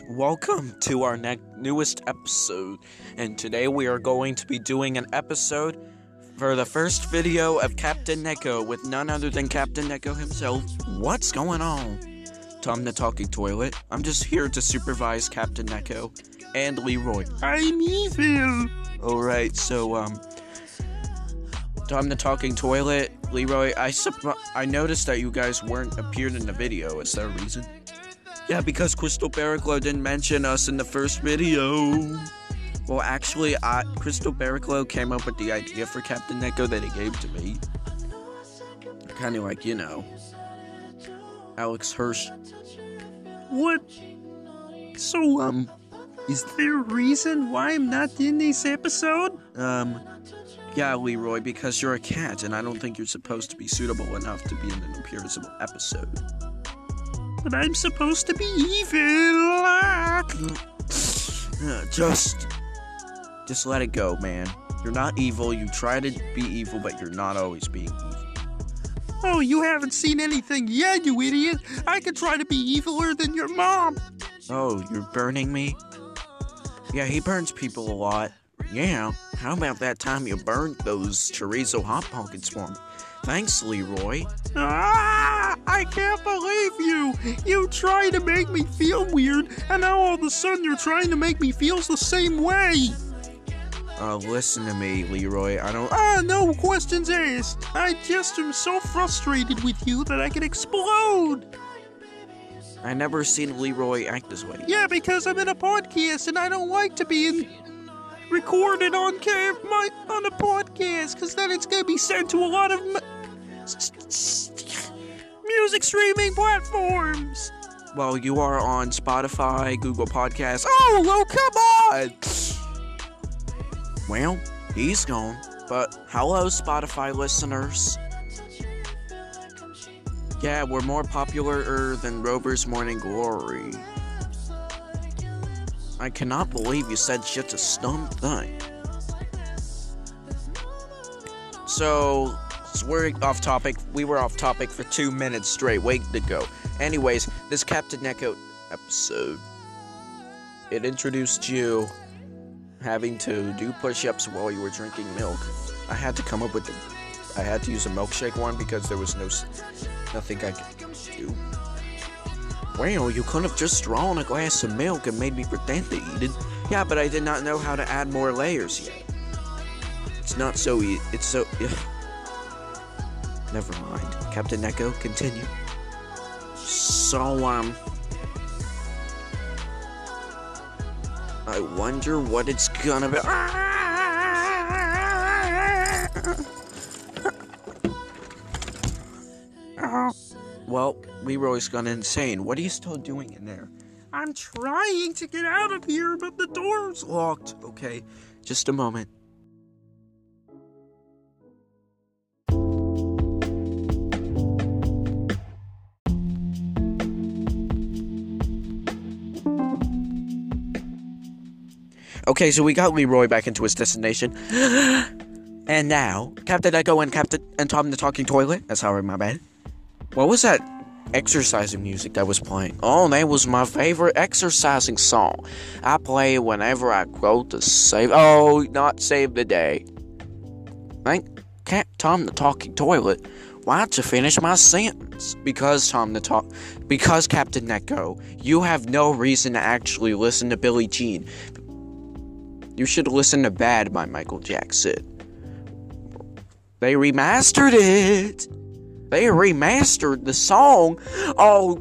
Welcome to our ne- newest episode, and today we are going to be doing an episode for the first video of Captain Neko with none other than Captain Neko himself. What's going on? Tom the Talking Toilet. I'm just here to supervise Captain Neko and Leroy. I'm evil! Alright, so, um, Tom the Talking Toilet, Leroy, I, supp- I noticed that you guys weren't appeared in the video. Is there a reason? Yeah, because Crystal Barraclough didn't mention us in the first video. Well, actually, I, Crystal Barraclough came up with the idea for Captain Neko that he gave to me. Kind of like, you know, Alex Hirsch. What? So, um, is there a reason why I'm not in this episode? Um, yeah, Leroy, because you're a cat, and I don't think you're supposed to be suitable enough to be in an appearable episode. But I'm supposed to be evil. Ah. Uh, just, just let it go, man. You're not evil. You try to be evil, but you're not always being evil. Oh, you haven't seen anything yet, you idiot. I could try to be eviler than your mom. Oh, you're burning me? Yeah, he burns people a lot. Yeah, how about that time you burned those chorizo hot pockets for me? Thanks, Leroy. Ah, I can't believe you. You try to make me feel weird, and now all of a sudden you're trying to make me feel the same way. Uh, listen to me, Leroy. I don't. Ah, no questions asked. I just am so frustrated with you that I could explode. I never seen Leroy act this way. Yeah, because I'm in a podcast and I don't like to be in recorded on cam my on a podcast because then it's gonna be sent to a lot of music streaming platforms. Well, you are on Spotify, Google Podcasts. Oh, well, come on! Well, he's gone. But hello, Spotify listeners. Yeah, we're more popular than Rover's Morning Glory. I cannot believe you said such a dumb thing. So, so we're off topic. We were off topic for two minutes straight. Wait to go. Anyways, this Captain Neko episode, it introduced you having to do push-ups while you were drinking milk. I had to come up with the, I had to use a milkshake one because there was no, nothing I could do. Well, you could have just drawn a glass of milk and made me pretend to eat it. Yeah, but I did not know how to add more layers yet. It's not so easy. It's so. Never mind. Captain Neko, continue. So, um. I wonder what it's gonna be. Well, Leroy's gone insane. What are you still doing in there? I'm trying to get out of here, but the door's Locked. Okay, just a moment. Okay, so we got Leroy back into his destination. and now, Captain Neko and Captain and Tom the Talking Toilet. That's how I my bad. What was that exercising music that was playing? Oh, that was my favorite exercising song. I play it whenever I go to save. Oh, not save the day. Thank Cat Tom the Talking Toilet. Why'd you finish my sentence? Because Tom the Talk. Because Captain Neko, you have no reason to actually listen to Billie Jean. You should listen to Bad by Michael Jackson. They remastered it. They remastered the song. Oh,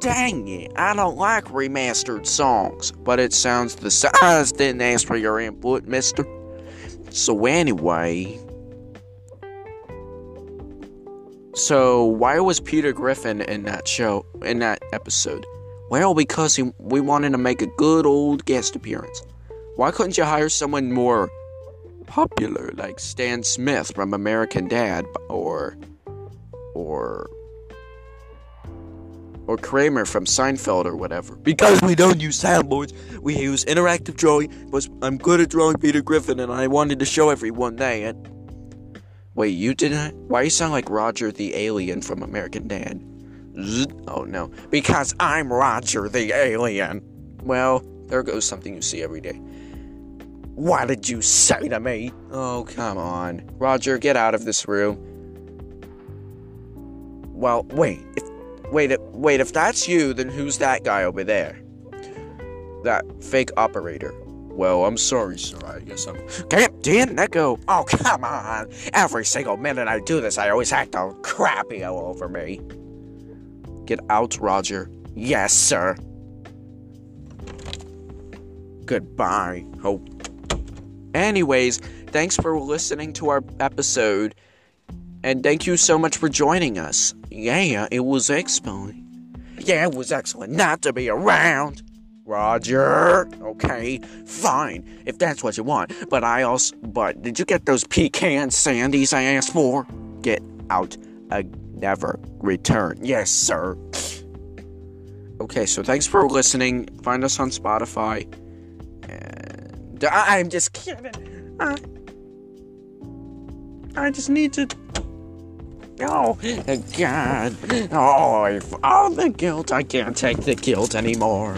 dang it. I don't like remastered songs, but it sounds the. I didn't ask for your input, mister. So, anyway. So why was Peter Griffin in that show in that episode? Well, because he, we wanted to make a good old guest appearance. Why couldn't you hire someone more popular like Stan Smith from American Dad or or or Kramer from Seinfeld or whatever? Because we don't use soundboards, we use interactive drawing. But I'm good at drawing Peter Griffin, and I wanted to show everyone that. Wait, you didn't? Why you sound like Roger the alien from American Dad? Oh no, because I'm Roger the alien. Well, there goes something you see every day. What did you say to me? Oh, come on. Roger, get out of this room. Well, wait. If, wait, wait, if that's you, then who's that guy over there? That fake operator. Well, I'm sorry, sir. I guess I'm. Captain Neko! Oh, come on! Every single minute I do this, I always act all crappy all over me. Get out, Roger. Yes, sir. Goodbye. Hope. Anyways, thanks for listening to our episode. And thank you so much for joining us. Yeah, it was excellent. Yeah, it was excellent not to be around. Roger. Okay, fine, if that's what you want. But I also. But did you get those pecan sandies I asked for? Get out. Uh, never return. Yes, sir. Okay, so thanks for listening. Find us on Spotify. And I- I'm just kidding. I, I just need to. Oh, God. Oh, all the guilt. I can't take the guilt anymore.